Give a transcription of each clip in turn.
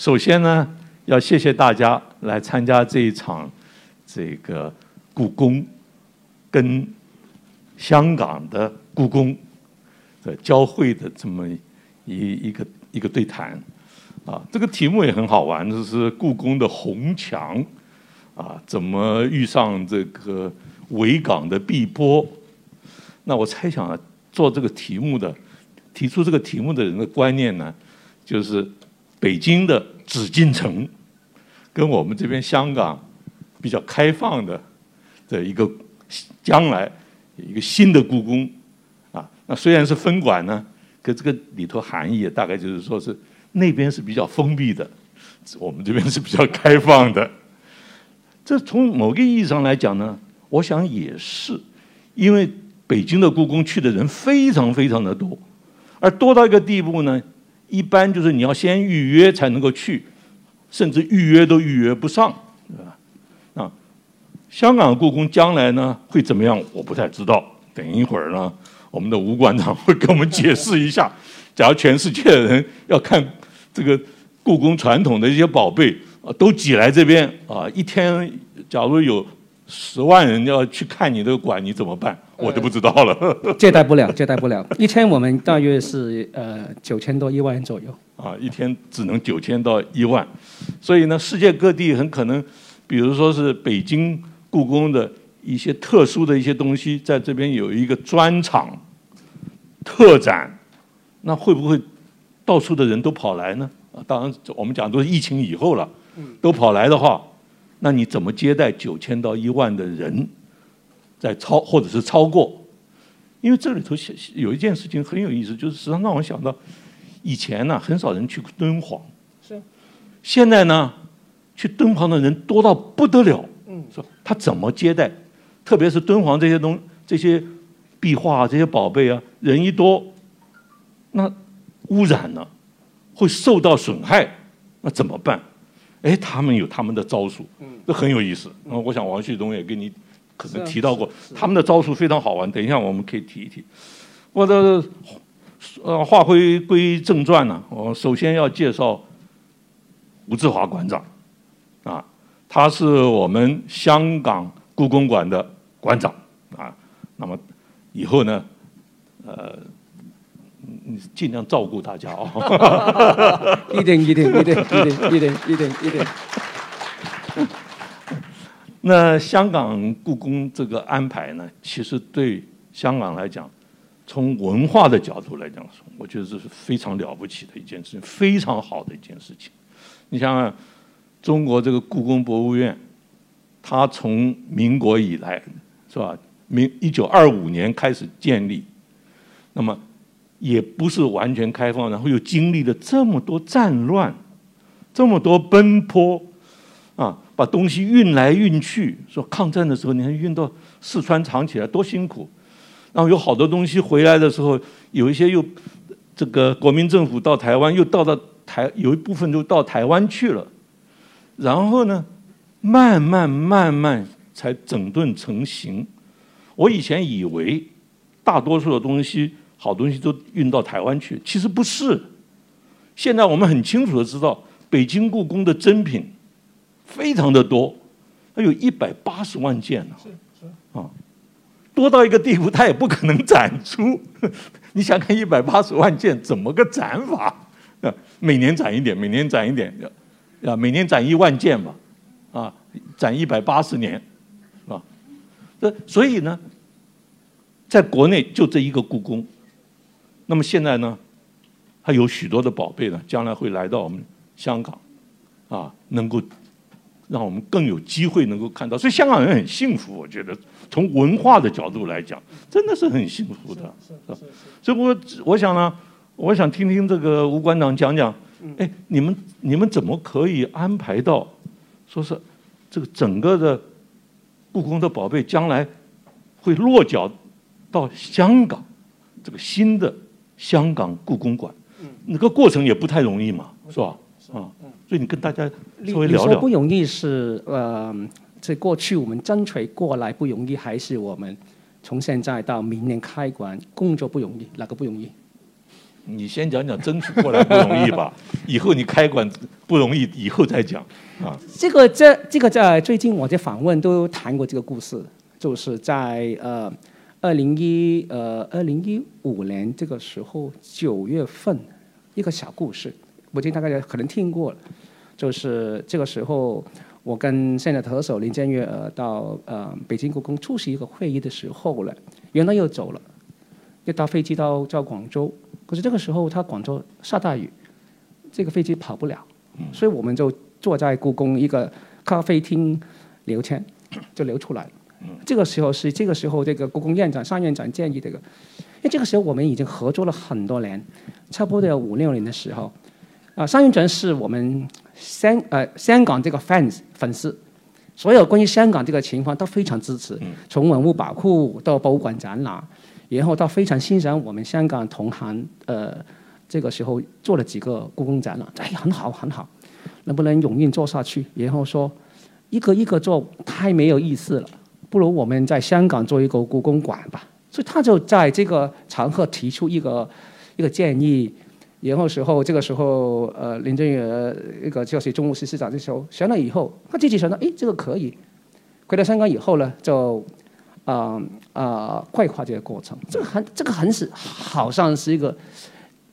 首先呢，要谢谢大家来参加这一场这个故宫跟香港的故宫的交汇的这么一一个一个对谈。啊，这个题目也很好玩，就是故宫的红墙啊，怎么遇上这个维港的碧波？那我猜想啊，做这个题目的、提出这个题目的人的观念呢，就是北京的紫禁城跟我们这边香港比较开放的的一个将来一个新的故宫啊。那虽然是分馆呢，可这个里头含义大概就是说是。那边是比较封闭的，我们这边是比较开放的。这从某个意义上来讲呢，我想也是，因为北京的故宫去的人非常非常的多，而多到一个地步呢，一般就是你要先预约才能够去，甚至预约都预约不上，对吧？啊，香港故宫将来呢会怎么样？我不太知道。等一会儿呢，我们的吴馆长会给我们解释一下。假如全世界的人要看。这个故宫传统的一些宝贝啊，都挤来这边啊！一天，假如有十万人要去看你这个馆，你怎么办？我就不知道了。接待不了，接待不了。一天我们大约是呃九千多一万人左右。啊，一天只能九千到一万，所以呢，世界各地很可能，比如说是北京故宫的一些特殊的一些东西，在这边有一个专场特展，那会不会？到处的人都跑来呢，啊，当然我们讲都是疫情以后了，都跑来的话，那你怎么接待九千到一万的人，在超或者是超过？因为这里头有一件事情很有意思，就是实际上让我想到，以前呢很少人去敦煌，是，现在呢去敦煌的人多到不得了，嗯，说他怎么接待？特别是敦煌这些东这些壁画啊这些宝贝啊，人一多，那。污染了，会受到损害，那怎么办？哎，他们有他们的招数，嗯这很有意思。那我想王旭东也跟你可能提到过，他们的招数非常好玩。等一下我们可以提一提。我的呃话回归正传呢，我首先要介绍吴志华馆长，啊，他是我们香港故宫馆的馆长啊。那么以后呢，呃。你尽量照顾大家哦。一点一点一点一点一点一点一点。那香港故宫这个安排呢，其实对香港来讲，从文化的角度来讲，我觉得这是非常了不起的一件事情，非常好的一件事情。你想想，中国这个故宫博物院，它从民国以来，是吧？民一九二五年开始建立，那么。也不是完全开放，然后又经历了这么多战乱，这么多奔波，啊，把东西运来运去。说抗战的时候，你看运到四川藏起来多辛苦，然后有好多东西回来的时候，有一些又这个国民政府到台湾，又到到台有一部分就到台湾去了，然后呢，慢慢慢慢才整顿成型。我以前以为大多数的东西。好东西都运到台湾去，其实不是。现在我们很清楚的知道，北京故宫的珍品非常的多，它有一百八十万件呢。是是啊，多到一个地步，它也不可能展出。你想看一百八十万件怎么个展法？啊，每年展一点，每年展一点，啊，每年展一万件吧，啊，展一百八十年，是吧？这所以呢，在国内就这一个故宫。那么现在呢，还有许多的宝贝呢，将来会来到我们香港，啊，能够让我们更有机会能够看到，所以香港人很幸福。我觉得从文化的角度来讲，真的是很幸福的。是是是。所以我我想呢，我想听听这个吴馆长讲讲，哎，你们你们怎么可以安排到，说是这个整个的故宫的宝贝将来会落脚到香港这个新的。香港故宫馆，那个过程也不太容易嘛，是吧？啊，所以你跟大家稍微聊聊。不容易是呃，在过去我们争取过来不容易，还是我们从现在到明年开馆工作不容易？哪个不容易？你先讲讲争取过来不容易吧？以后你开馆不容易，以后再讲啊。这个这这个在最近我在访问都谈过这个故事，就是在呃二零一呃二零一五年这个时候九月份一个小故事，我听大概可能听过了，就是这个时候我跟现在的特首林郑月娥到呃北京故宫出席一个会议的时候了，原来又走了，又搭飞机到到广州。可是这个时候，他广州下大雨，这个飞机跑不了，所以我们就坐在故宫一个咖啡厅聊天，就聊出来。这个时候是这个时候，这个故宫院长尚院长建议这个，因为这个时候我们已经合作了很多年，差不多有五六年的时候，啊，尚院长是我们香呃香港这个 fans 粉丝，所有关于香港这个情况都非常支持，从文物保护到博物馆展览。然后他非常欣赏我们香港同行，呃，这个时候做了几个故宫展览，哎，很好很好，能不能永运做下去？然后说一个一个做太没有意思了，不如我们在香港做一个故宫馆吧。所以他就在这个场合提出一个一个建议，然后时候这个时候，呃，林郑月娥一个就是中务司司长的时候选了以后，他自己想到，哎，这个可以。回到香港以后呢，就。啊啊！快化这个过程，这个很这个很是好像是一个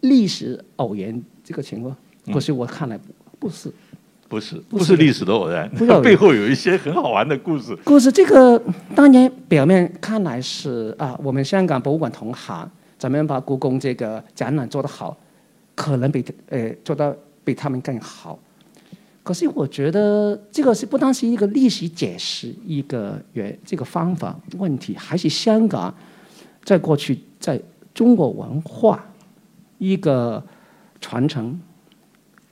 历史偶然这个情况，可是我看来不是，不是不是历史的偶然，背后有一些很好玩的故事。故事这个当年表面看来是啊，我们香港博物馆同行怎么样把故宫这个展览做得好，可能比呃做到比他们更好。可是我觉得这个是不单是一个历史解释一个原这个方法问题，还是香港在过去在中国文化一个传承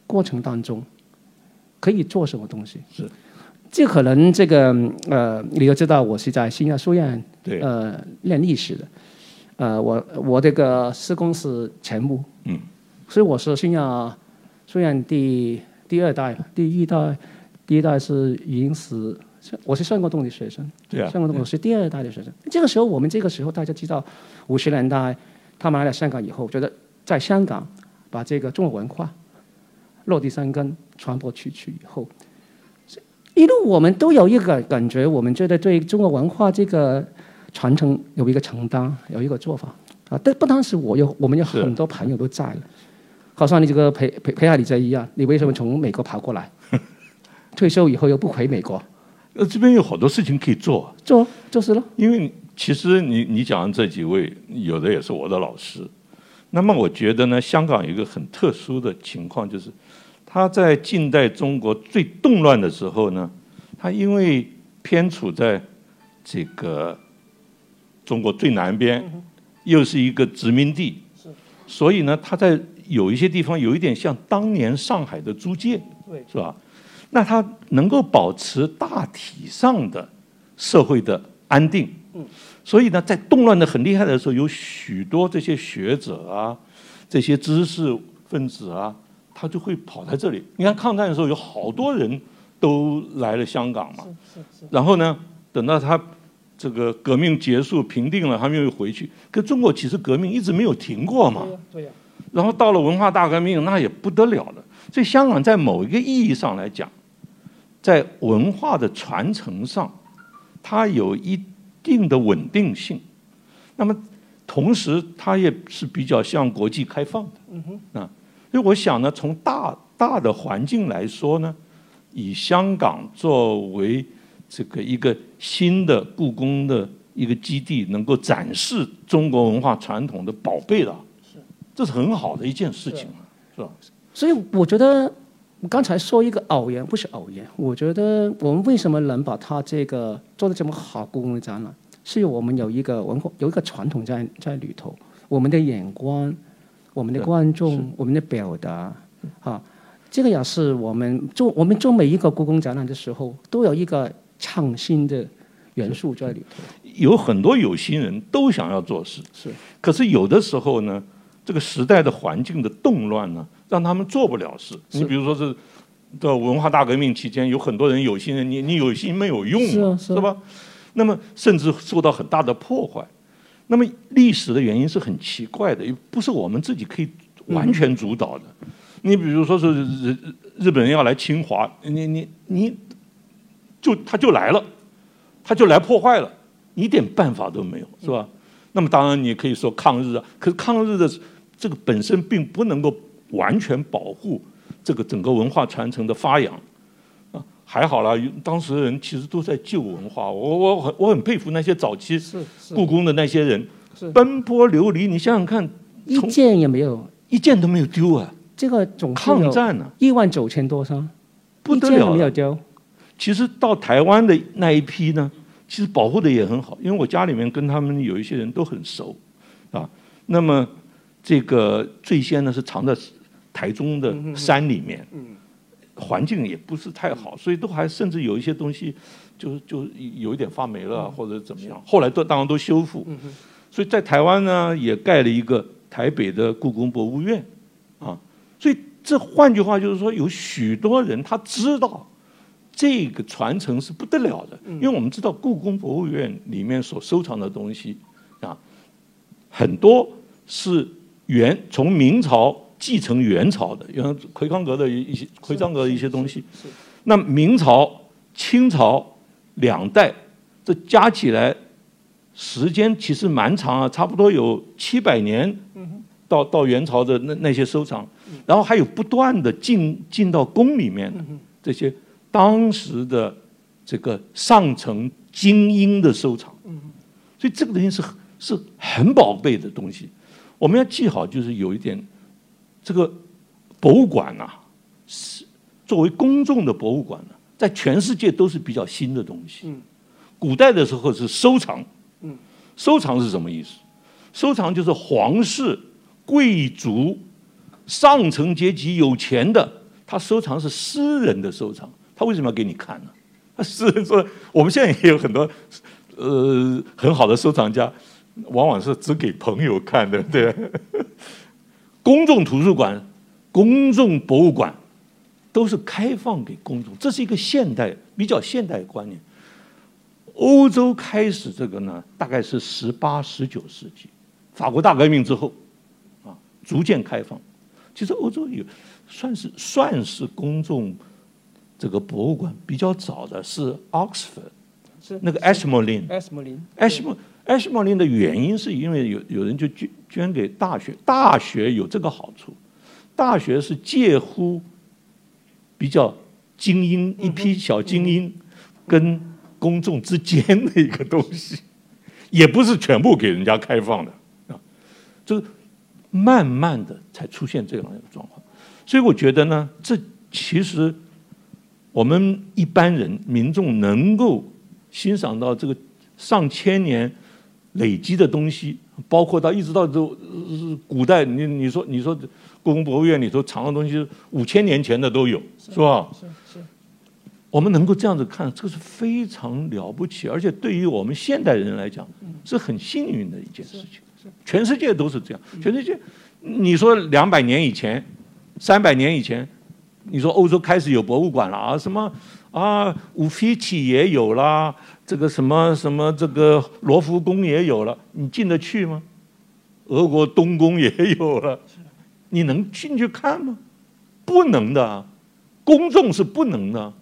过程当中可以做什么东西？是，这可能这个呃，你要知道，我是在新亚书院呃练历史的，呃，我我这个施工是全部，嗯，所以我是信仰，虽然第。第二代，第一代，第一代是已经死，我是算过洞的学生，对啊，算过洞我是第二代的学生。这个时候，我们这个时候大家知道，五十年代他们来了香港以后，觉得在香港把这个中国文化落地生根、传播出去以后，一路我们都有一个感觉，我们觉得对中国文化这个传承有一个承担，有一个做法啊。但不单是我有，我们有很多朋友都在了。好像你这个裴裴裴海里这一样，你为什么从美国跑过来？退休以后又不回美国？呃，这边有好多事情可以做，做就是了。因为其实你你讲的这几位，有的也是我的老师。那么我觉得呢，香港有一个很特殊的情况，就是他在近代中国最动乱的时候呢，他因为偏处在这个中国最南边，又是一个殖民地，所以呢，他在有一些地方有一点像当年上海的租界，对，是吧？那它能够保持大体上的社会的安定，嗯，所以呢，在动乱的很厉害的时候，有许多这些学者啊，这些知识分子啊，他就会跑在这里。你看抗战的时候，有好多人都来了香港嘛，是是是。然后呢，等到他这个革命结束平定了，他们又回去。可中国其实革命一直没有停过嘛，对呀。然后到了文化大革命，那也不得了了。所以香港在某一个意义上来讲，在文化的传承上，它有一定的稳定性。那么同时，它也是比较向国际开放的。嗯哼。啊，所以我想呢，从大大的环境来说呢，以香港作为这个一个新的故宫的一个基地，能够展示中国文化传统的宝贝了。这是很好的一件事情是吧？所以我觉得，我刚才说一个偶然，不是偶然。我觉得我们为什么能把它这个做的这么好，故宫的展览，是有我们有一个文化，有一个传统在在里头。我们的眼光，我们的观众，我们的表达，啊，这个也是我们做我们做每一个故宫展览的时候，都有一个创新的元素在里头。有很多有心人都想要做事，是，可是有的时候呢。这个时代的环境的动乱呢，让他们做不了事。你比如说是，的文化大革命期间，有很多人有心人，你你有心没有用，是吧？那么甚至受到很大的破坏。那么历史的原因是很奇怪的，也不是我们自己可以完全主导的。你比如说是日日本人要来侵华，你你你，就他就来了，他就来破坏了，一点办法都没有，是吧？那么当然你可以说抗日啊，可是抗日的这个本身并不能够完全保护这个整个文化传承的发扬。啊还好啦，当时人其实都在救文化。我我很我很佩服那些早期故宫的那些人，奔波流离。你想想看，一件也没有，一件都没有丢啊！这个总抗战呢，一万九千多伤，不得了，没有丢。其实到台湾的那一批呢，其实保护的也很好，因为我家里面跟他们有一些人都很熟，啊，那么这个最先呢是藏在台中的山里面。环境也不是太好，所以都还甚至有一些东西，就就有一点发霉了或者怎么样。后来都当然都修复，所以在台湾呢也盖了一个台北的故宫博物院，啊，所以这换句话就是说，有许多人他知道这个传承是不得了的，因为我们知道故宫博物院里面所收藏的东西啊，很多是原从明朝。继承元朝的，像奎康阁的一一些奎章阁的一些东西，那明朝、清朝两代，这加起来时间其实蛮长啊，差不多有七百年，到到元朝的那那些收藏，然后还有不断的进进到宫里面的这些当时的这个上层精英的收藏，所以这个东西是是很宝贝的东西，我们要记好，就是有一点。这个博物馆呐，是作为公众的博物馆呢，在全世界都是比较新的东西。古代的时候是收藏。收藏是什么意思？收藏就是皇室、贵族、上层阶级有钱的，他收藏是私人的收藏。他为什么要给你看呢？他私人说，我们现在也有很多呃很好的收藏家，往往是只给朋友看的，对。公众图书馆、公众博物馆都是开放给公众，这是一个现代、比较现代的观念。欧洲开始这个呢，大概是十八、十九世纪，法国大革命之后，啊，逐渐开放。其实欧洲有算是算是公众这个博物馆比较早的是 Oxford，是那个 Ashmolean。艾希莫林的原因是因为有有人就捐捐给大学，大学有这个好处，大学是介乎比较精英一批小精英跟公众之间的一个东西，也不是全部给人家开放的啊，就是慢慢的才出现这样一个状况，所以我觉得呢，这其实我们一般人民众能够欣赏到这个上千年。累积的东西，包括到一直到这古代，你你说你说故宫博物院里头藏的东西，五千年前的都有，是吧？是是。我们能够这样子看，这个是非常了不起，而且对于我们现代人来讲，是很幸运的一件事情。全世界都是这样，全世界，你说两百年以前，三百年以前，你说欧洲开始有博物馆了啊？什么啊？乌菲奇也有啦。这个什么什么，这个罗浮宫也有了，你进得去吗？俄国东宫也有了，你能进去看吗？不能的，公众是不能的。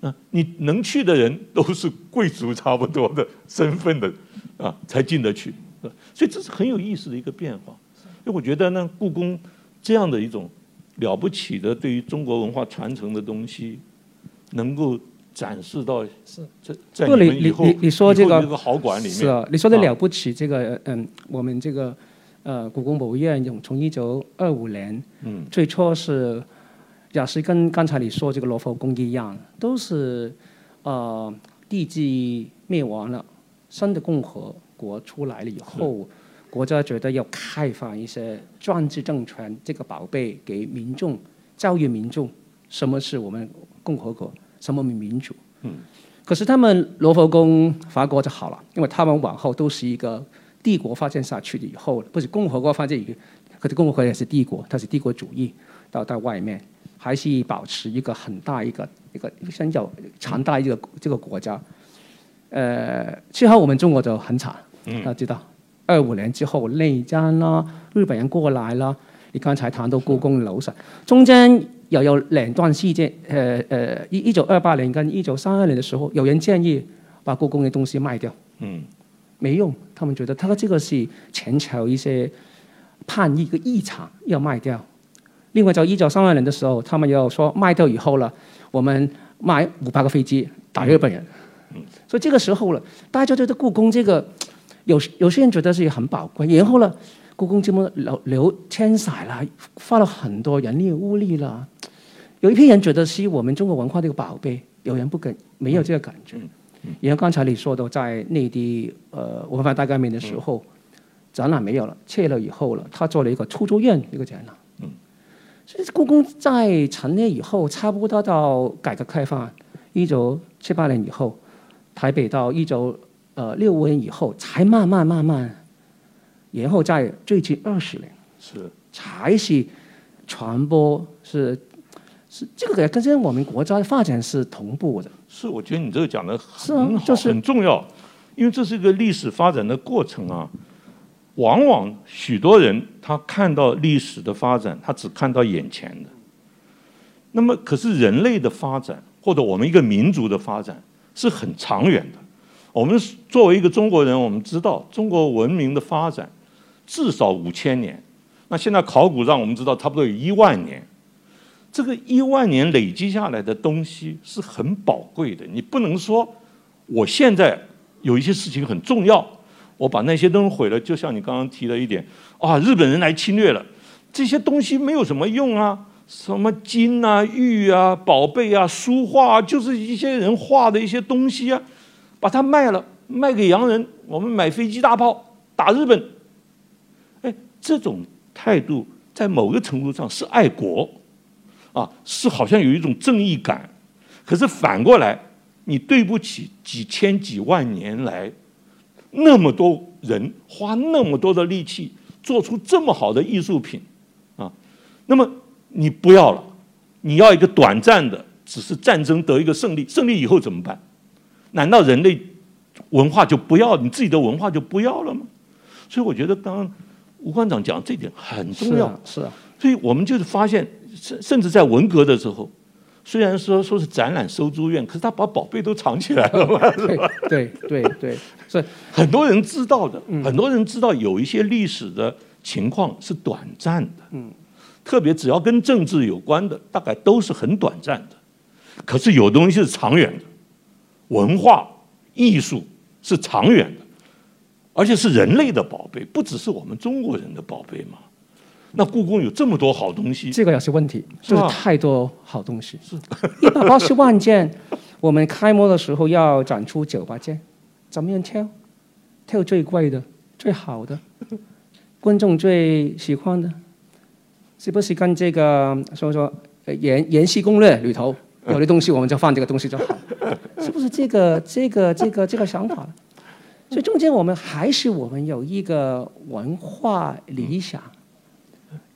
啊，你能去的人都是贵族差不多的身份的啊，才进得去。所以这是很有意思的一个变化。所以我觉得呢，故宫这样的一种了不起的对于中国文化传承的东西，能够。展示到是这在你们以后你说这个好馆里面是啊，你说的了不起。这个嗯，我们这个呃故宫博物院从从一九二五年嗯，最初是也是跟刚才你说这个罗浮宫一样，都是呃地质灭亡了，新的共和国出来了以后，国家觉得要开放一些专制政权这个宝贝给民众，教育民众什么是我们共和国。什么民主？嗯，可是他们罗浮宫法国就好了，因为他们往后都是一个帝国发展下去的以后，不是共和国发展一个，可是共和国也是帝国，它是帝国主义，到到外面还是保持一个很大一个一个一个相较强大一个这个国家。呃，之后我们中国就很惨，大家知道，二五年之后内战啦，日本人过来啦。你刚才谈到故宫楼上，中间又有两段事件，呃呃一一九二八年跟一九三二年的时候，有人建议把故宫的东西卖掉，嗯，没用，他们觉得他这个是前朝一些叛逆嘅異常要卖掉。另外在一九三二年的时候，他們又说卖掉以后了，我們賣五百个飞机打日本人。嗯。所以这个时候了，大家就覺得故宫这个有有些人觉得是很宝贵，然后呢，故宫这么流流遷徙了，花了很多人力物力啦，有一批人觉得是我们中国文化的一个宝贝，有人不敢没有这个感覺。然後剛才你说的在内地，呃，文化大革命的时候，展览没有了，撤了以后了，他做了一个出租院一个展览。嗯。所以故宫在成立以后，差不多到改革开放一九七八年以后，台北到一九呃六五年以后，才慢慢慢慢，然后在最近二十年，是才是传播是是这个跟跟我们国家的发展是同步的。是，我觉得你這個講得是啊很好，就是很重要，因为这是一个历史发展的过程啊。往往许多人他看到历史的发展，他只看到眼前的。那么，可是人类的发展，或者我们一个民族的发展，是很长远的。我们作为一个中国人，我们知道中国文明的发展至少五千年。那现在考古让我们知道，差不多有一万年。这个一万年累积下来的东西是很宝贵的。你不能说我现在有一些事情很重要。我把那些东西毁了，就像你刚刚提的一点，啊，日本人来侵略了，这些东西没有什么用啊，什么金啊、玉啊、宝贝啊、书画啊，就是一些人画的一些东西啊，把它卖了，卖给洋人，我们买飞机大炮打日本，哎，这种态度在某个程度上是爱国，啊，是好像有一种正义感，可是反过来，你对不起几千几万年来。那么多人花那么多的力气做出这么好的艺术品，啊，那么你不要了，你要一个短暂的，只是战争得一个胜利，胜利以后怎么办？难道人类文化就不要你自己的文化就不要了吗？所以我觉得刚刚吴馆长讲这点很重要，是啊，是啊，所以我们就是發現，甚甚至在文革的时候。虽然说说是展览收租院，可是他把宝贝都藏起来了嘛？对对对对，所以 很多人知道的，很多人知道有一些历史的情况是短暂的，嗯，特别只要跟政治有关的，大概都是很短暂的。可是有东西是长远的，文化艺术是长远的，而且是人类的宝贝，不只是我们中国人的宝贝嘛。那故宫有这么多好东西，这个也是问题，是，就是太多好东西。是 一百八十万件，我们开幕的时候要展出九百件，怎么样挑？挑最贵的、最好的，观众最喜欢的，是不是跟这个？所以说《延延禧攻略》里头 有的东西，我们就放这个东西就好？是不是这个这个这个这个想法？所以中间我们还是我们有一个文化理想。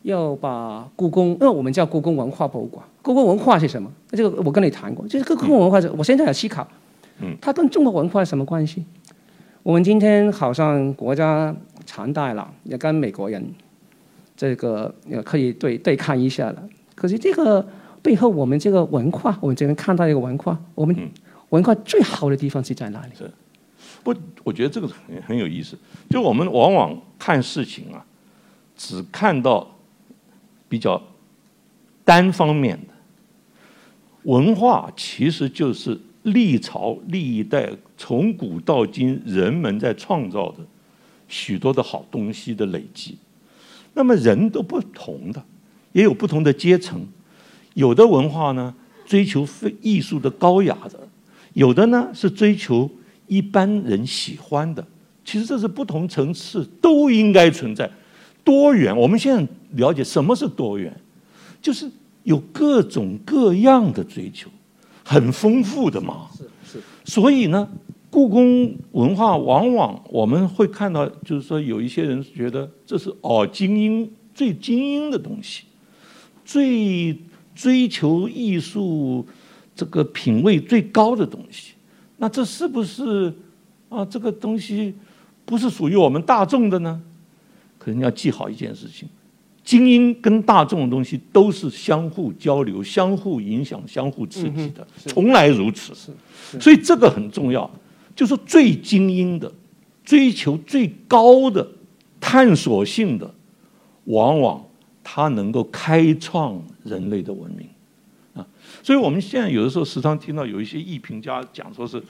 要把故宮，因為我们叫故宫文化博物馆。故宫文化是什麼？這個我跟你谈过，就是故宫文化，我现在有思考，嗯，它跟中国文化什么关系？我们今天好像国家强大了，也跟美国人这个也可以对对抗一下了。可是这个背后，我们这个文化，我们只能看到一个文化，我们文化最好的地方是在哪里？是，不，我觉得这个很很有意思。就我们往往看事情啊，只看到。比较单方面的文化，其实就是历朝历代从古到今人们在创造的许多的好东西的累积。那么人都不同的，也有不同的阶层。有的文化呢，追求非艺术的高雅的；有的呢，是追求一般人喜欢的。其实这是不同层次都应该存在。多元，我们现在了解什么是多元，就是有各种各样的追求，很丰富的嘛。是是。所以呢，故宫文化往往我们会看到，就是说有一些人觉得这是哦精英最精英的东西，最追求艺术这个品味最高的东西。那这是不是啊？这个东西不是属于我们大众的呢？可能要记好一件事情，精英跟大众的东西都是相互交流、相互影响、相互刺激的，从来如此。所以这个很重要，就是最精英的、追求最高的、探索性的，往往它能够开创人类的文明啊。所以我们现在有的时候时常听到有一些艺评家讲说是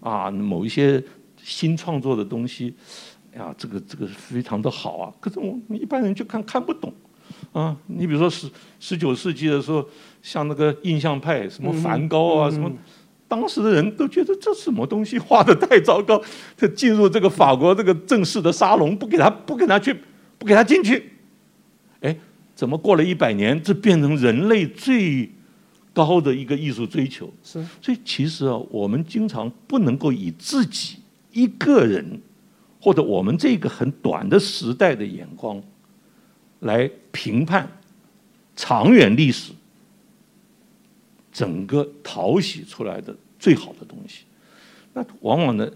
啊，某一些新创作的东西。呀，这个这个非常的好啊！可是我们一般人就看看不懂，啊，你比如说十十九世纪的时候，像那个印象派，什么梵高啊，什么，当时的人都觉得这什么东西画的太糟糕，这进入这个法国这个正式的沙龙，不给他不给他去，不给他进去，哎，怎么过了一百年，这变成人类最高的一个艺术追求？是，所以其实啊，我们经常不能够以自己一个人。或者我们这个很短的时代的眼光，来评判长远历史整个淘洗出来的最好的东西，那往往呢，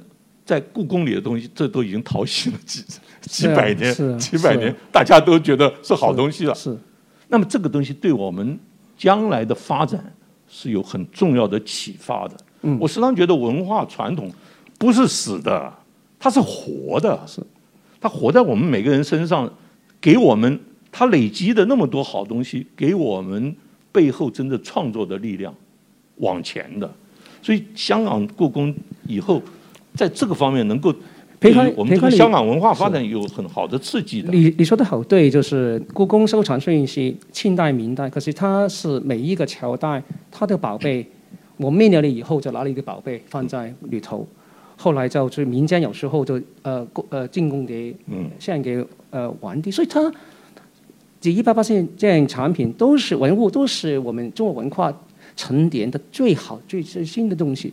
在故宫里的东西，这都已经淘洗了几 几百年、几百年，大家都觉得是好东西了。是，那么这个东西对我们将来的发展是有很重要的启发的。嗯，我时常觉得文化传统不是死的。它是活的，是，它活在我们每个人身上，给我们它累积的那么多好东西，给我们背后真的创作的力量，往前的。所以香港故宫以后在这个方面能够，陪看我们这个香港文化发展有很好的刺激的。你你说的好对，就是故宫收藏虽然是清代明代，可是它是每一个朝代它的宝贝，我灭了了以后就拿了一个宝贝放在里头。后来就是民间有时候就呃呃进贡给献给呃皇帝，所以它这一百八十件产品都是文物，都是我们中国文化沉淀的最好最最新的东西。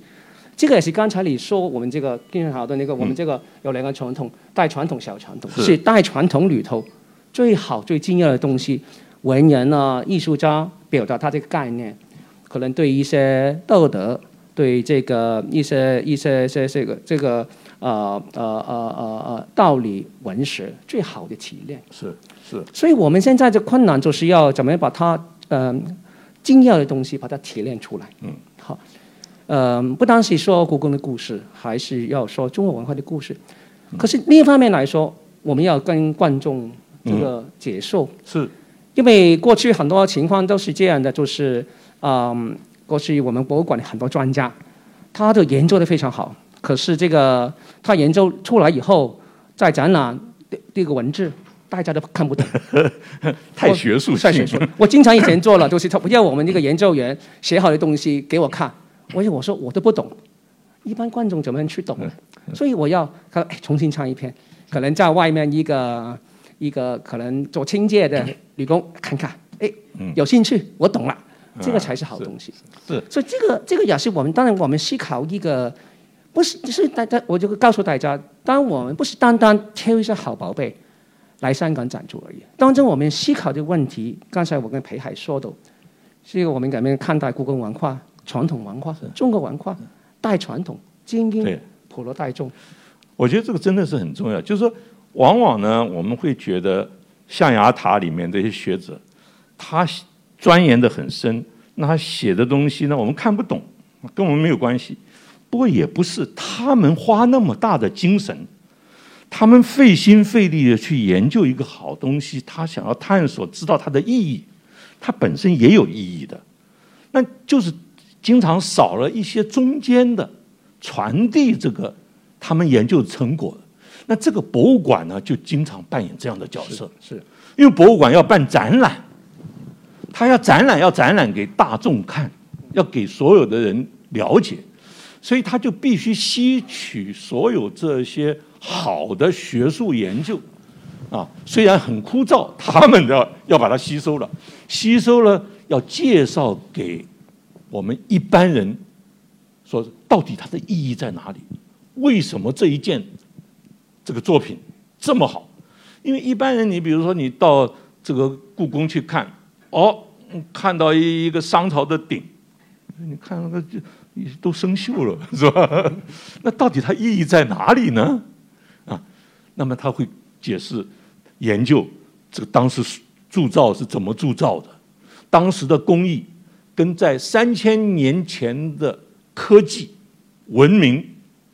这个也是刚才你说我们这个更好的那个，我们这个有两个传统，带传统小传统，是带传统里头最好最精要的东西。文人啊，艺术家表达他这个概念，可能对一些道德。对这个一些一些些这个这个呃呃呃呃呃道理文学最好的提炼是是，所以我们现在的困难就是要怎么样把它嗯精要的东西把它提炼出来。嗯。好呃不单是说故宫的故事，还是要说中国文化的故事。可是另一方面来说，我们要跟观众这个接受，是。因为过去很多情况都是这样的，就是嗯。过去我们博物馆的很多专家，他的研究的非常好，可是这个他研究出来以后，在展览这个文字，大家都看不懂，太学术，太学术。我经常以前做了，就是他要我们这个研究员写好的东西给我看，我我说我都不懂，一般观众怎么能去懂呢？所以我要他重新唱一篇，可能在外面一个一个可能做清洁的女工看看，哎，有兴趣，我懂了。这个才是好东西，是，所以这个这个也是我们当然我们思考一个，不是是大家我就告诉大家，当我们不是单单挑一些好宝贝来香港展出而已，当中我们思考的问题，刚才我跟裴海说的，是我们怎么看待故宫文化、传统文化、中国文化、带传统、精英、普罗大众，我觉得这个真的是很重要。就是说，往往呢，我们会觉得象牙塔里面这些学者，他。钻研的很深，那他写的东西呢，我们看不懂，跟我们没有关系。不过也不是他们花那么大的精神，他们费心费力的去研究一个好东西，他想要探索，知道它的意义，它本身也有意义的。那就是经常少了一些中间的传递这个他们研究成果。那这个博物馆呢，就经常扮演这样的角色，是因为博物馆要办展览。他要展览，要展览给大众看，要给所有的人了解，所以他就必须吸取所有这些好的学术研究，啊，虽然很枯燥，他们要要把它吸收了，吸收了要介绍给我们一般人，说到底它的意义在哪里？为什么这一件这个作品这么好？因为一般人，你比如说你到这个故宫去看。哦，看到一一个商朝的鼎，你看那个就都生锈了，是吧？那到底它意义在哪里呢？啊，那么他会解释、研究这个当时铸造是怎么铸造的，当时的工艺跟在三千年前的科技文明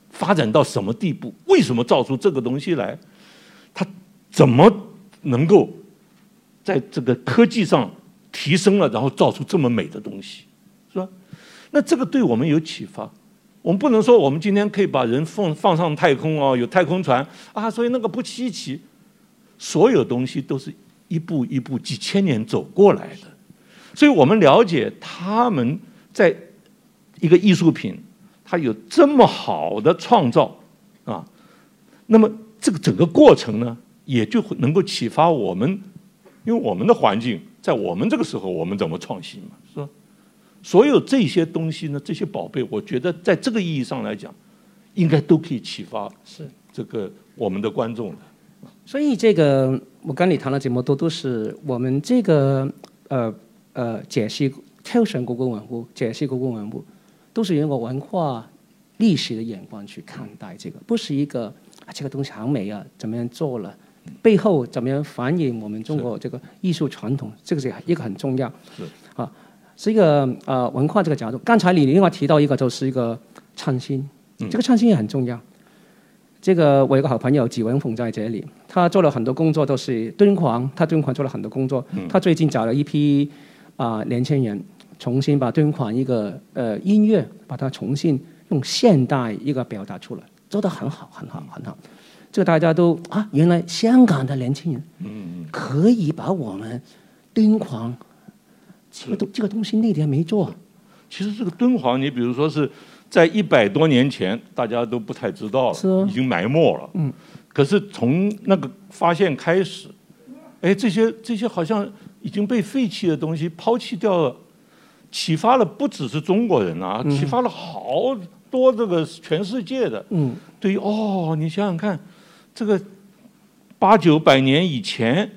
发展到什么地步？为什么造出这个东西来？它怎么能够在这个科技上提升了，然后造出这么美的东西，是吧？那这个对我们有启发。我们不能说我们今天可以把人放放上太空哦，有太空船啊，所以那个不稀奇。所有东西都是一步一步几千年走过来的，所以我们了解他们在一个艺术品，它有这么好的创造啊，那么这个整个过程呢，也就会能够启发我们，因为我们的环境在我们这个时候，我们怎么创新嘛，是吧？所有这些东西呢，这些宝贝，我觉得在这个意义上来讲，应该都可以启发是这个我们的观众的。所以这个我跟你谈了这么多，都是我们这个呃呃解析挑选故宫文物、解析故宫文物，都是用个文化历史的眼光去看待这个，不是一个啊这个东西好美啊，怎么样做了，背后怎么样反映我们中国这个艺术传统，这个是一个很重要。是啊，是一个呃文化这个角度。刚才你另外提到一个，就是一个创新，这个创新也很重要。这个我有个好朋友纪文凤在这里，他做了很多工作，都是敦煌，他敦煌做了很多工作。他最近找了一批啊年轻人，重新把敦煌一个呃音乐，把它重新用现代一个表达出来，做得很好，很好，很好。这大家都啊，原来香港的年轻人可以把我们敦煌这个东这个东西那天没做，其实这个敦煌，你比如说是。在一百多年前，大家都不太知道了，已经埋没了。嗯。可是从那个发现开始，哎，这些这些好像已经被废弃的东西抛弃掉了，启发了不只是中国人啊，启发了好多这个全世界的。嗯。对于哦，你想想看，这个八九百年以前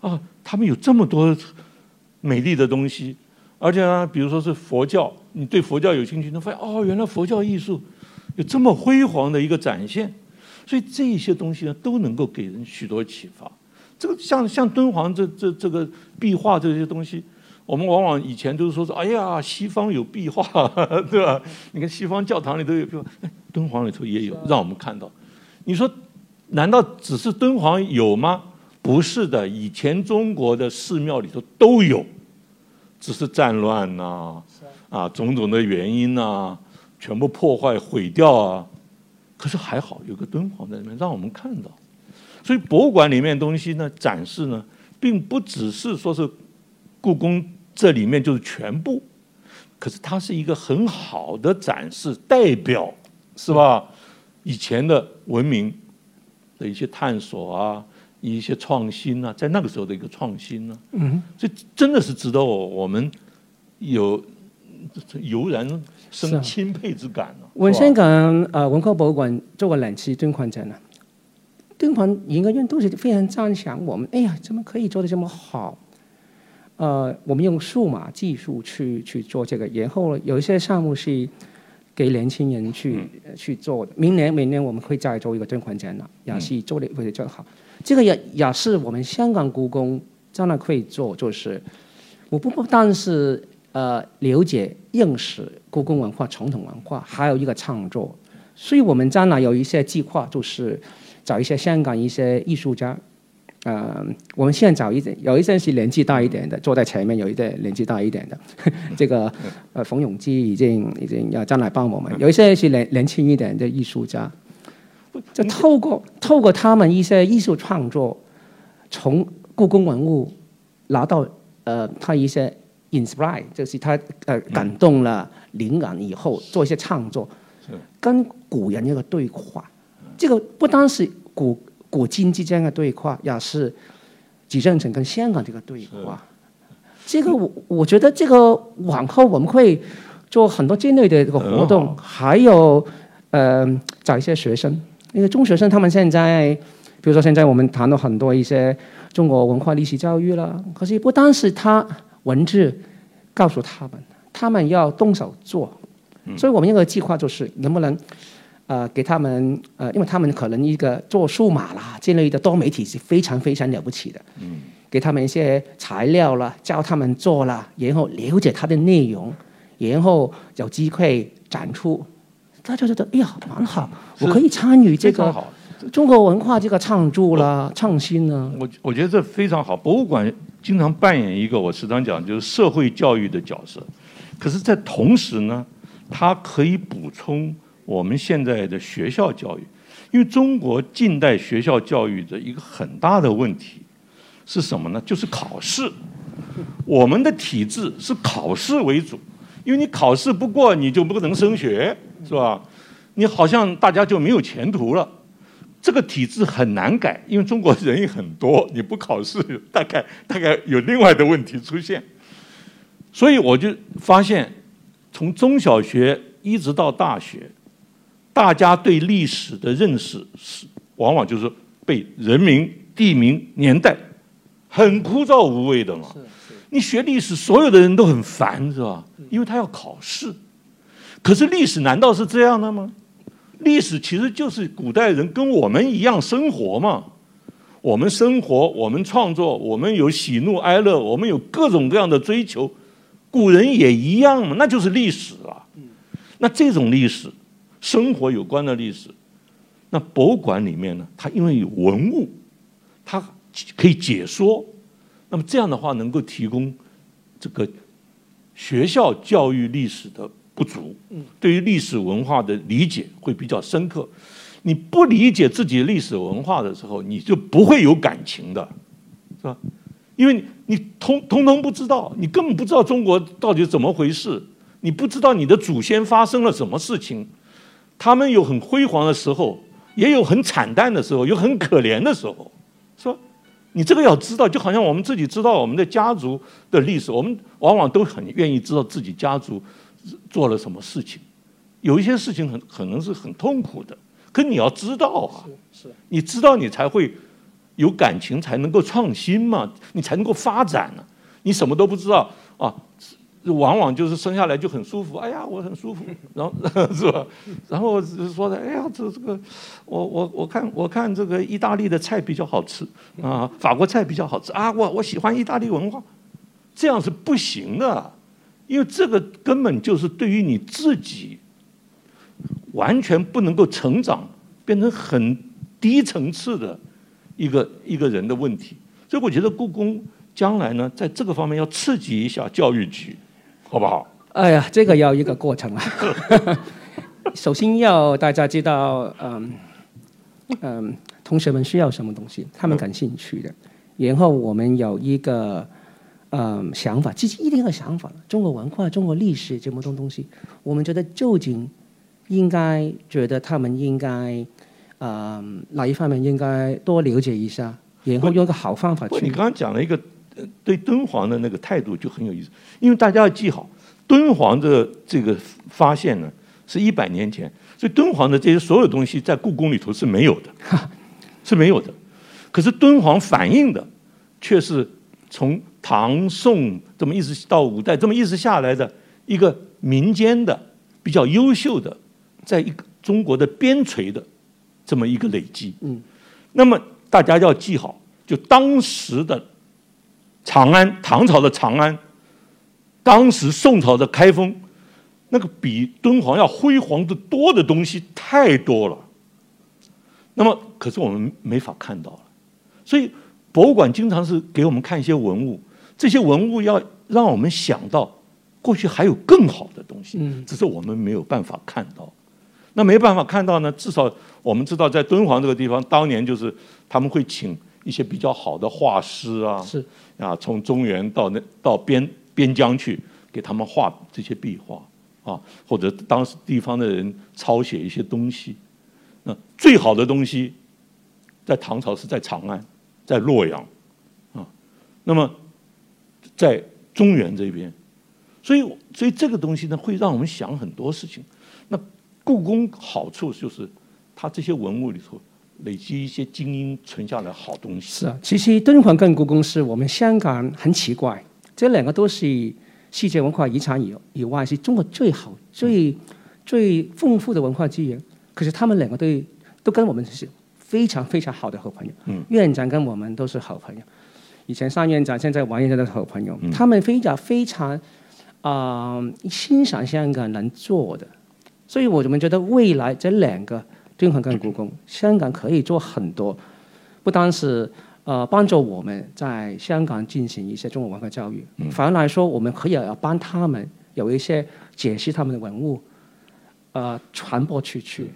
啊，他们有这么多美丽的东西，而且呢，比如说是佛教。你对佛教有兴趣，能发现哦，原来佛教艺术有这么辉煌的一个展现，所以这些东西呢都能够给人许多启发。这个像像敦煌这这这个壁画这些东西，我们往往以前都是说说，哎呀，西方有壁画，对吧？你看西方教堂里都有壁画，敦煌里头也有，让我们看到。你说，难道只是敦煌有吗？不是的，以前中国的寺庙里头都有，只是战乱呐。啊，种种的原因呐，全部破坏毁掉啊！可是还好有个敦煌在里面，让我们看到。所以博物馆里面东西呢，展示呢，并不只是说是故宫这里面就是全部，可是它是一个很好的展示，代表是吧？以前的文明的一些探索啊，一些创新啊，在那个时候的一个创新呢，嗯，这真的是值得我我们有。油然生钦佩之感呢。我香港呃文科博物馆做过两次敦煌展呢，敦煌研究院都是非常赞赏我们。哎呀，怎么可以做的这么好？呃，我们用数码技术去去做这个，然后有一些项目是给年轻人去去做的。明年明年我们会再做一个敦煌展览，也是做的会的最好。这个也也是我们香港故宫将来可以做，就是我不不但是。呃，了解认识故宫文化、传统文化，还有一个创作，所以我们将来有一些计划，就是找一些香港一些艺术家，呃，我们现在找一阵，有一些是年纪大一点的，坐在前面，有一阵年纪大一点的，这个呃，冯永基已经已经要将来帮我们，有一些是年年轻一点的艺术家，就透过透过他们一些艺术创作，从故宫文物拿到呃，他一些。inspire 就是他呃感动了灵感以后做一些创作，跟古人一个对话，这个不单是古古今之间的对话，也是几任城跟香港这个对话。这个我我觉得这个往后我们会做很多这类的这个活动，还有呃找一些学生，因为中学生他们现在，比如说现在我们谈了很多一些中国文化历史教育了，可是不单是他。文字告诉他们，他们要动手做，所以我们一个计划就是能不能，呃，给他们呃，因为他们可能一个做数码啦这类的多媒体是非常非常了不起的，嗯给他们一些材料啦，教他们做了，然后了解它的内容，然后有机会展出，大家觉得哎呀蛮好，我可以参与这个中国文化这个创作啦创新呢。我我觉得这非常好，博物馆经常扮演一个我时常讲就是社会教育的角色，可是，在同时呢，它可以补充我们现在的学校教育，因为中国近代学校教育的一个很大的问题。是什么呢？就是考试。我们的体制是考试为主，因为你考试不过，你就不能升学，是吧？你好像大家就没有前途了。这个体制很难改，因为中国人也很多，你不考试，大概大概有另外的问题出现。所以我就发现，从中小学一直到大学，大家对历史的认识是往往就是被人名、地名、年代。很枯燥无味的嘛，你学历史，所有的人都很烦，是吧？因为他要考试。可是历史难道是这样的吗？历史其实就是古代人跟我们一样生活嘛。我们生活，我们创作，我们有喜怒哀乐，我们有各种各样的追求。古人也一样嘛，那就是历史啊。那这种历史，生活有关的历史，那博物馆里面呢，它因为有文物，它。可以解说，那么这样的话能够提供这个学校教育历史的不足，对于历史文化的理解会比较深刻。你不理解自己历史文化的时候，你就不会有感情的，是吧？因为你通通通不知道，你根本不知道中国到底怎么回事，你不知道你的祖先发生了什么事情，他们有很辉煌的时候，也有很惨淡的时候，有很可怜的时候，是吧？你这个要知道，就好像我们自己知道我们的家族的历史，我们往往都很愿意知道自己家族做了什么事情。有一些事情很可能是很痛苦的，可你要知道啊，是，你知道你才会有感情，才能够创新嘛，你才能够发展呢。你什么都不知道啊。往往就是生下来就很舒服，哎呀，我很舒服，然后 是吧？然后说的，哎呀，这这个，我我我看我看这个意大利的菜比较好吃啊，法国菜比较好吃啊，我我喜欢意大利文化，这样是不行的，因为这个根本就是对于你自己完全不能够成长，变成很低层次的一个一个人的问题。所以我觉得故宫将来呢，在这个方面要刺激一下教育局。好不好？哎呀，这个要一个过程啊。首先要大家知道，嗯嗯，同学们需要什么东西，他们感兴趣的。然后我们有一个嗯想法，其实一定要想法。中国文化、中国历史这么多东西，我们觉得究竟应该觉得他们应该嗯哪一方面应该多了解一下，然后用一个好方法去。你刚刚讲了一个。对敦煌的那个态度就很有意思，因为大家要记好，敦煌的这个发现呢是一百年前，所以敦煌的这些所有东西在故宫里头是没有的，是没有的。可是敦煌反映的却是从唐宋这么一直到五代这么一直下来的一个民间的比较优秀的，在一个中国的边陲的这么一个累积。嗯，那么大家要记好，就当时的。长安，唐朝的长安，当时宋朝的开封，那个比敦煌要辉煌的多的东西太多了。那么，可是我们没法看到了。所以，博物馆经常是给我们看一些文物，这些文物要让我们想到过去还有更好的东西，只是我们没有办法看到。那没办法看到呢？至少我们知道，在敦煌这个地方，当年就是他们会请。一些比较好的画师啊，是啊，从中原到那到边边疆去给他们画这些壁画啊，或者当时地方的人抄写一些东西。那最好的东西在唐朝是在长安，在洛阳啊。那么在中原这边，所以所以这个东西呢，会让我们想很多事情。那故宫好处就是它这些文物里头。累积一些精英存下来好东西。是啊，其实敦煌跟故宫是我们香港很奇怪，这两个都是世界文化遗产以以外，是中国最好、最最丰富的文化资源。可是他们两个都都跟我们是非常非常好的好朋友。嗯，院长跟我们都是好朋友。以前尚院长，现在王院长的好朋友，他们非常非常啊、欣赏香港能做的，所以我们觉得未来这两个敦煌跟故宫，香港可以做很多，不单是呃帮助我们在香港进行一些中国文化教育，反而来说，我们可以要帮他们有一些解析他们的文物，呃传播出去，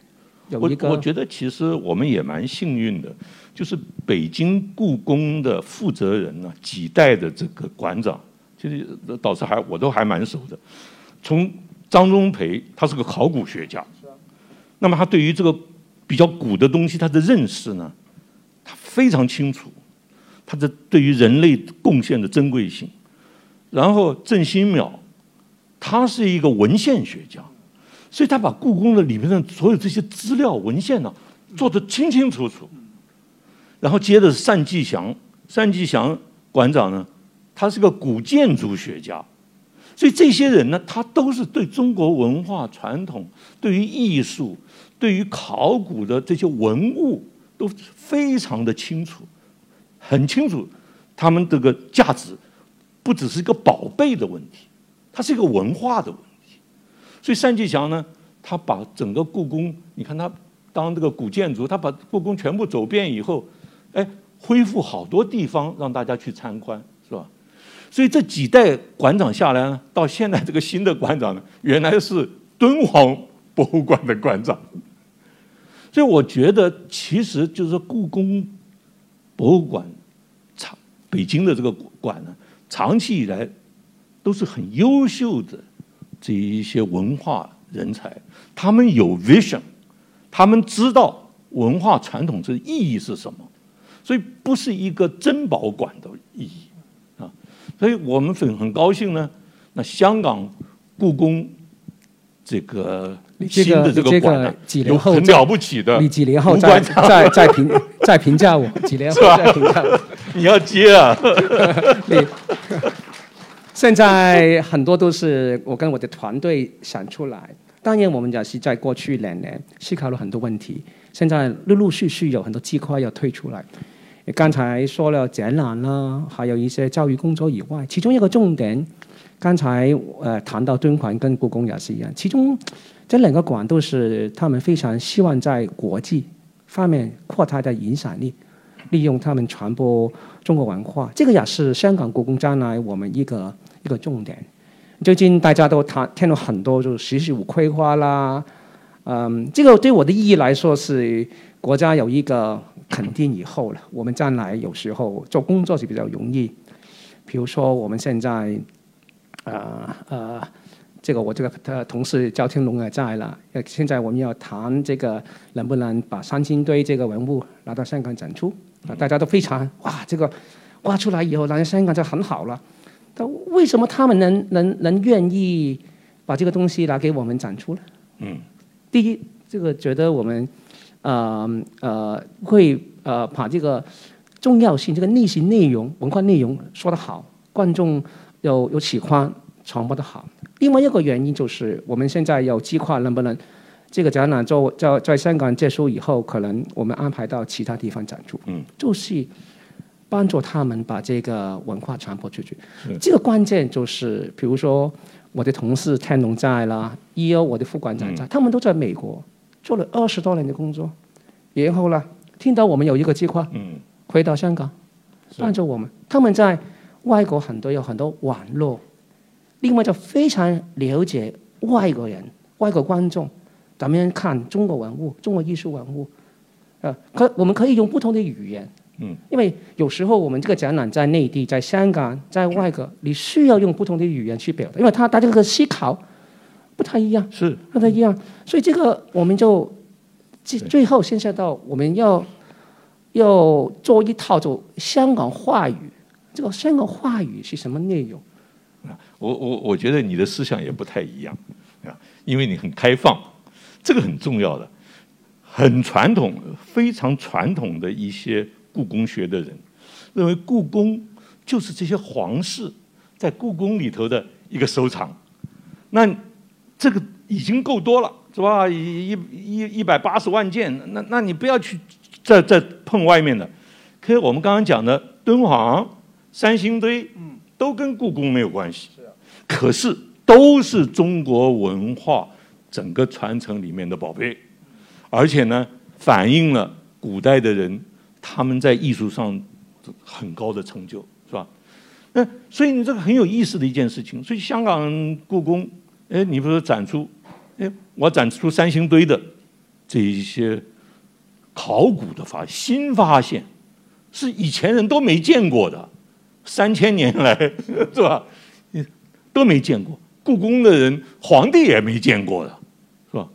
有我一个我觉得其实我们也蛮幸运的，就是北京故宫的负责人呢，几代的这个馆长，其实导师还我都还蛮熟的。从张忠培，他是个考古学家，那么他对于这个比较古的东西，他的认识呢，他非常清楚，他的对于人类贡献的珍贵性。然后郑新淼，他是一个文献学家，所以他把故宫的里面的所有这些资料文献呢做得清清楚楚。然后接着是单霁翔，单霁翔馆长呢，他是个古建筑学家，所以这些人呢，他都是对中国文化传统、对于艺术、对于考古的这些文物都非常的清楚，很清楚他们这个价值不只是一个宝贝的问题，它是一个文化的问题。所以单霁翔呢，他把整个故宫，你看他当这个古建筑，他把故宫全部走遍以后，哎，恢复好多地方让大家去参观，是吧？所以这几代馆长下来呢，到现在这个新的馆长呢，原来是敦煌博物馆的馆长。所以我觉得，其实就是故宫博物馆长北京的这个馆呢，长期以来都是很优秀的这一些文化人才，他们有 vision，他们知道文化传统之意义是什么，所以不是一个珍宝馆的意义啊。所以我们很很高兴呢，那香港故宫这个新的这个这个，几有年后很了不起的你几年后再再再评再评价我，几年后再评价我。你要接啊，你 现在很多都是我跟我的团队想出来。当然，我们也是在过去两年思考了很多问题，现在陆陆续续有很多计划要推出来。刚才说了展览啦，还有一些教育工作以外，其中一个重点，刚才呃谈到敦煌跟故宫也是一样，其中这两个馆都是他们非常希望在国际方面扩大的影响力，利用他们传播中国文化，这个也是香港故宫将来我们一个一个重点。最近大家都谈听了很多，就是“十四五”规划啦，嗯，这个对我的意义来说是国家有一个肯定以后了，我们将来有时候做工作是比较容易。比如说我们现在，呃呃，这个我这个呃同事焦天龙也在了，呃，现在我们要谈这个能不能把三星堆这个文物拿到香港展出啊？大家都非常哇，这个挖出来以后拿到香港就很好了。但为什么他们能能能愿意把这个东西拿给我们展出呢？嗯，第一，这个觉得我们呃呃会呃把这个重要性、这个历史内容、文化内容说得好，观众有有喜欢，传播的好。另外一个原因就是我们现在有计划，能不能这个展览在在在香港结束以后，可能我们安排到其他地方展出，嗯，就是帮助他们把这个文化传播出去。是。这个关键就是，比如说我的同事天龙在啦，一欧我的副馆长在，他们都在美国做了二十多年的工作，然后呢，听到我们有一个计划，嗯，回到香港，是。帮助我们。他们在外国很多有很多网络，另外就非常了解外国人、外国观众怎么样看中国文物、中国艺术文物。呃，可我们可以用不同的语言，嗯，因为有时候我们这个展览在内地、在香港、在外国，你需要用不同的语言去表达，因为他大家的思考不太一样。是不太一样。所以这个我们就最最后现在到我们要要做一套就香港话语，这个香港话语是什么内容？我我我觉得你的思想也不太一样啊，因为你很开放，这个很重要的，很传统、非常传统的一些故宫学的人，认为故宫就是这些皇室在故宫里头的一个收藏，那这个已经够多了，是吧？一一一百八十万件，那那你不要去再再碰外面的。可是我们刚刚讲的敦煌三星堆，都跟故宫没有关系，可是都是中国文化整个传承里面的宝贝，而且呢，反映了古代的人他们在艺术上很高的成就，是吧？那所以你这个很有意思的一件事情。所以香港故宫，哎，你不是展出，哎，我展出三星堆的这一些考古的发新发现，是以前人都没见过的。三千年来，是吧？都没见过，故宫的人，皇帝也没见过的，是吧？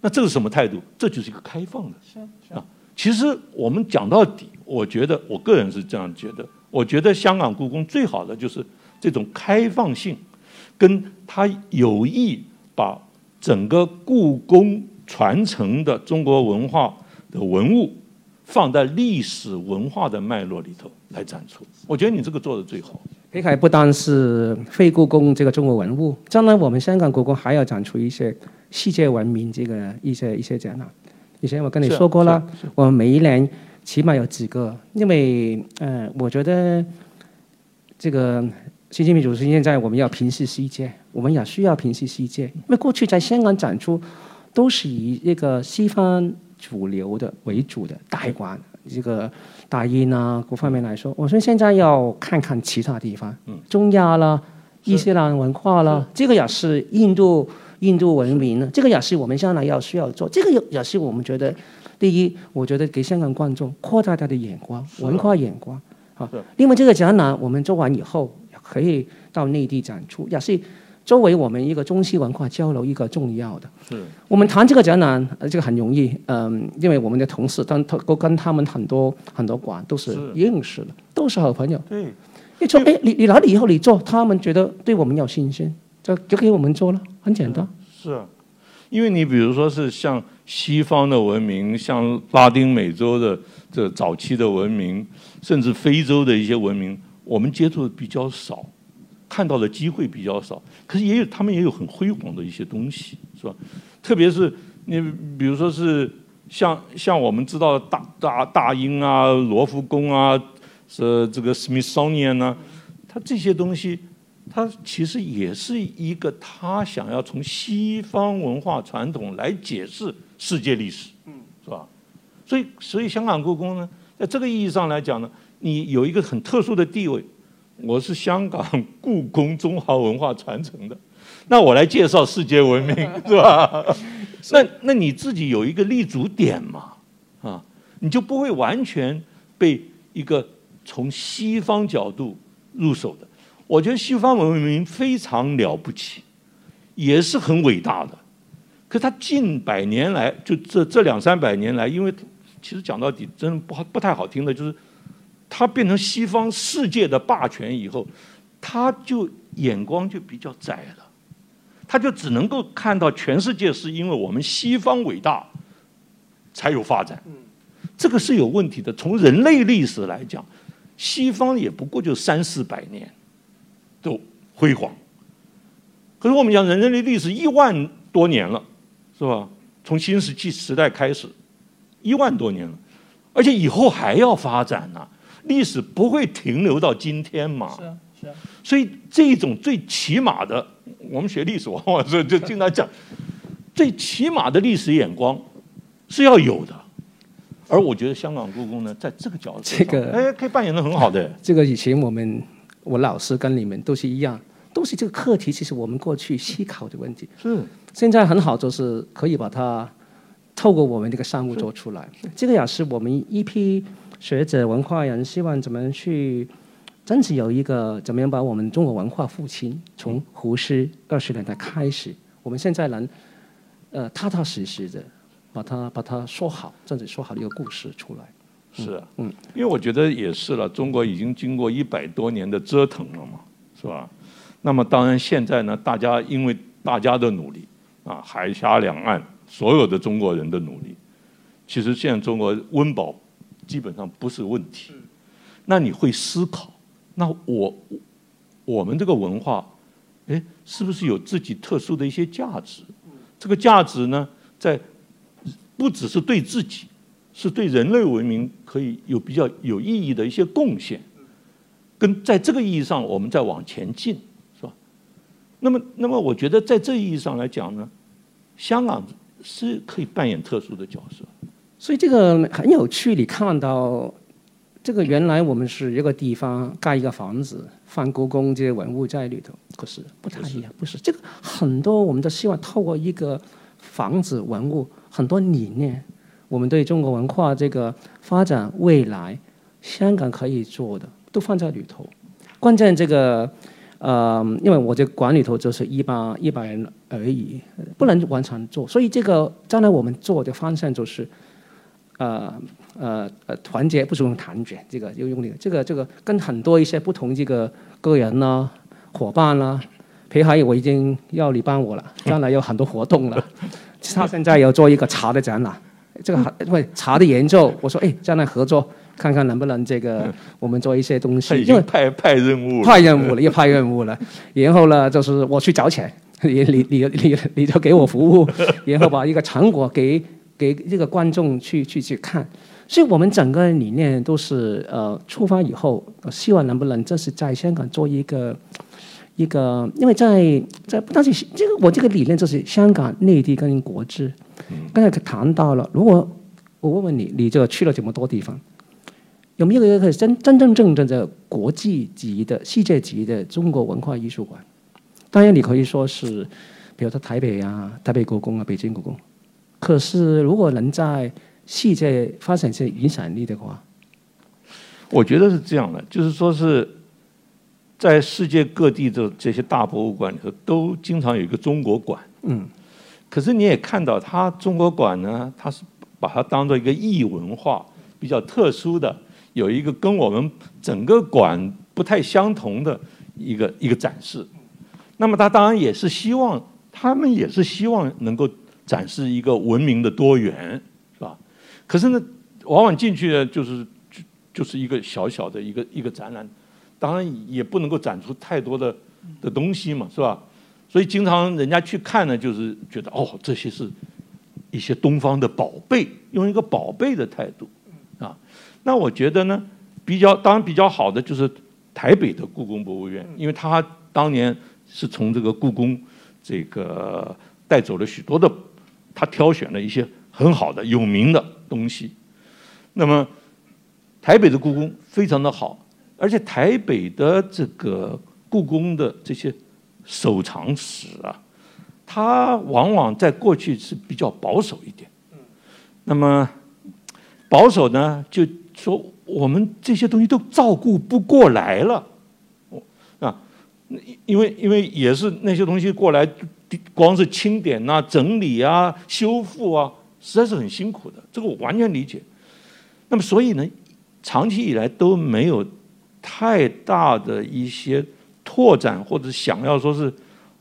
那这是什么态度？这就是一个开放的。是啊。其实我们讲到底，我觉得我个人是这样觉得。我觉得香港故宫最好的就是这种开放性，跟他有意把整个故宫传承的中国文化的文物。放在历史文化的脉络里头来展出，我觉得你这个做的最好。北海不单是非故宫这个中国文物，将来我们香港故宫还要展出一些世界文明这个一些一些展览。以前我跟你说过了，我们每一年起码有几个，因为呃，我觉得这个习近平主席现在我们要平视世界，我们也需要平视世界，因为过去在香港展出都是以一个西方。主流的为主的大馆，这个大英啊，各方面来说，我说现在要看看其他地方，中亚啦、伊斯兰文化啦，这个也是印度印度文明呢，这个也是我们将来要需要做，这个也也是我们觉得，第一，我觉得给香港观众扩大他的眼光，文化眼光啊。另外，这个展览我们做完以后，可以到内地展出，也是。作为我们一个中西文化交流一个重要的，是我们谈这个展览，这个很容易，嗯，因为我们的同事，但他都跟他们很多很多馆都是认识的，都是好朋友。对，一说哎，你你来了以后你做，他们觉得对我们有信心，就就给我们做了，很简单。是啊，因为你比如说是像西方的文明，像拉丁美洲的这早期的文明，甚至非洲的一些文明，我们接触的比较少。看到的机会比较少，可是也有他们也有很辉煌的一些东西，是吧？特别是你比如说是像像我们知道大大大英啊、罗浮宫啊、是这个 Smithsonian 呢，它这些东西，它其实也是一个他想要从西方文化传统来解释世界历史，嗯，是吧？所以所以香港故宫呢，在这个意义上来讲呢，你有一个很特殊的地位。我是香港故宫中华文化传承的，那我来介绍世界文明是吧？那那你自己有一个立足点嘛？啊，你就不会完全被一个从西方角度入手的。我觉得西方文明非常了不起，也是很伟大的。可它近百年来，就这这两三百年来，因为其实讲到底，真不好不太好听的，就是。他变成西方世界的霸权以后，他就眼光就比较窄了，他就只能够看到全世界是因为我们西方伟大才有发展，这个是有问题的。从人类历史来讲，西方也不过就三四百年都辉煌，可是我们讲人类历史一万多年了，是吧？从新石器时代开始，一万多年了，而且以后还要发展呢。历史不会停留到今天嘛？是啊，是啊。所以这种最起码的，我们学历史往往是就经常讲，最起码的历史眼光是要有的。而我觉得香港故宫呢，在这个角度，这个哎，可以扮演的很好的。这个以前我们我老师跟你们都是一样，都是这个课题，其实我们过去思考的问题。是。现在很好，就是可以把它透过我们这个商务做出来。这个也是我们一批。学者、文化人希望怎么去，真是有一个怎么样把我们中国文化复兴，从胡适二十年代开始，我们现在能，呃，踏踏实实的把它把它说好，真的说好的一个故事出来。是啊，嗯，因为我觉得也是了，中国已经经过一百多年的折腾了嘛，是吧？那么当然现在呢，大家因为大家的努力啊，海峡两岸所有的中国人的努力，其实现在中国温饱。基本上不是问题，那你会思考，那我我们这个文化，哎，是不是有自己特殊的一些价值？这个价值呢，在不只是对自己，是对人类文明可以有比较有意义的一些贡献。跟在这个意义上，我们再往前进，是吧？那么，那么我觉得在这意义上来讲呢，香港是可以扮演特殊的角色。所以这个很有趣，你看到这个原来我们是一个地方盖一个房子，放故宫这些文物在里头，可是不太一样，不是这个很多我们都希望透过一个房子文物很多理念，我们对中国文化这个发展未来，香港可以做的都放在里头。关键这个呃，因为我这馆里头就是一百一百人而已，不能完全做，所以这个将来我们做的方向就是。呃呃呃，团结不是用团结，这个要用那个，这个这个跟很多一些不同这个个人呢、伙伴啦，裴海我已经要你帮我了，将来有很多活动了。他现在要做一个茶的展览，这个因为茶的研究，我说哎，将来合作看看能不能这个 我们做一些东西。因为派派任务，派任务了，又派任务了。然后呢，就是我去找钱，你你你你你就给我服务，然后把一个成果给。给这个观众去去去看，所以我们整个理念都是呃出发以后，希望能不能这是在香港做一个一个，因为在在不但是这个我这个理念就是香港、内地跟国际。刚才谈到了，如果我问问你，你这个去了这么多地方，有没有一个真真正正正的国际级的世界级的中国文化艺术馆？当然，你可以说是，比如说台北啊，台北故宫啊，北京故宫。可是，如果能在世界发展些影响力的话，我觉得是这样的，就是说是在世界各地的这些大博物馆里头，都经常有一个中国馆。嗯。可是你也看到，它中国馆呢，它是把它当做一个异文化比较特殊的，有一个跟我们整个馆不太相同的一个一个展示。那么，他当然也是希望，他们也是希望能够。展示一个文明的多元，是吧？可是呢，往往进去呢，就是就就是一个小小的一个一个展览，当然也不能够展出太多的的东西嘛，是吧？所以经常人家去看呢，就是觉得哦，这些是一些东方的宝贝，用一个宝贝的态度啊。那我觉得呢，比较当然比较好的就是台北的故宫博物院，因为他当年是从这个故宫这个带走了许多的。他挑选了一些很好的、有名的东西。那么，台北的故宫非常的好，而且台北的这个故宫的这些收藏史啊，它往往在过去是比较保守一点。那么，保守呢，就说我们这些东西都照顾不过来了。啊，因为因为也是那些东西过来。光是清点呐、整理啊、修复啊，实在是很辛苦的。这个我完全理解。那么，所以呢，长期以来都没有太大的一些拓展，或者想要说是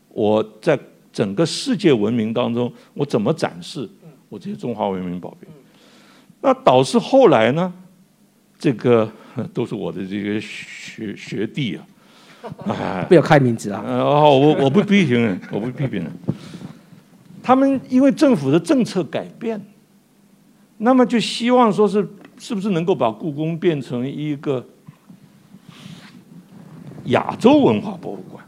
我在整个世界文明当中，我怎么展示我这些中华文明宝贝？那导致后来呢，这个 都是我的这个学学弟啊。哎，不要开名字啊！哦，我我不批评，我不批评。他们因为政府的政策改变，那么就希望说是是不是能够把故宫变成一个亚洲文化博物馆？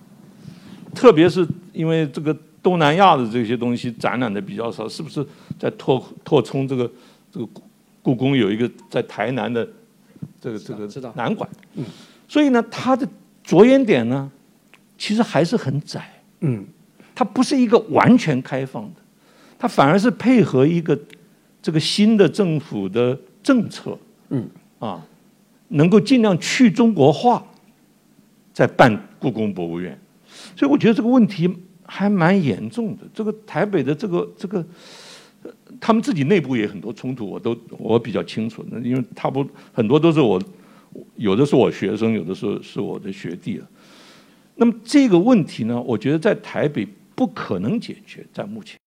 特别是因为这个东南亚的这些东西展览的比较少，是不是在拓拓充这个这个故宫有一个在台南的这个这个南馆？嗯，所以呢，他的。着眼点呢，其实还是很窄，嗯，它不是一个完全开放的，它反而是配合一个这个新的政府的政策，嗯，啊，能够尽量去中国化，在办故宫博物院，所以我觉得这个问题还蛮严重的。这个台北的这个这个，他们自己内部也很多冲突，我都我比较清楚，那因为他不很多都是我。有的是我学生，有的是是我的学弟了。那么这个问题呢，我觉得在台北不可能解决，在目前。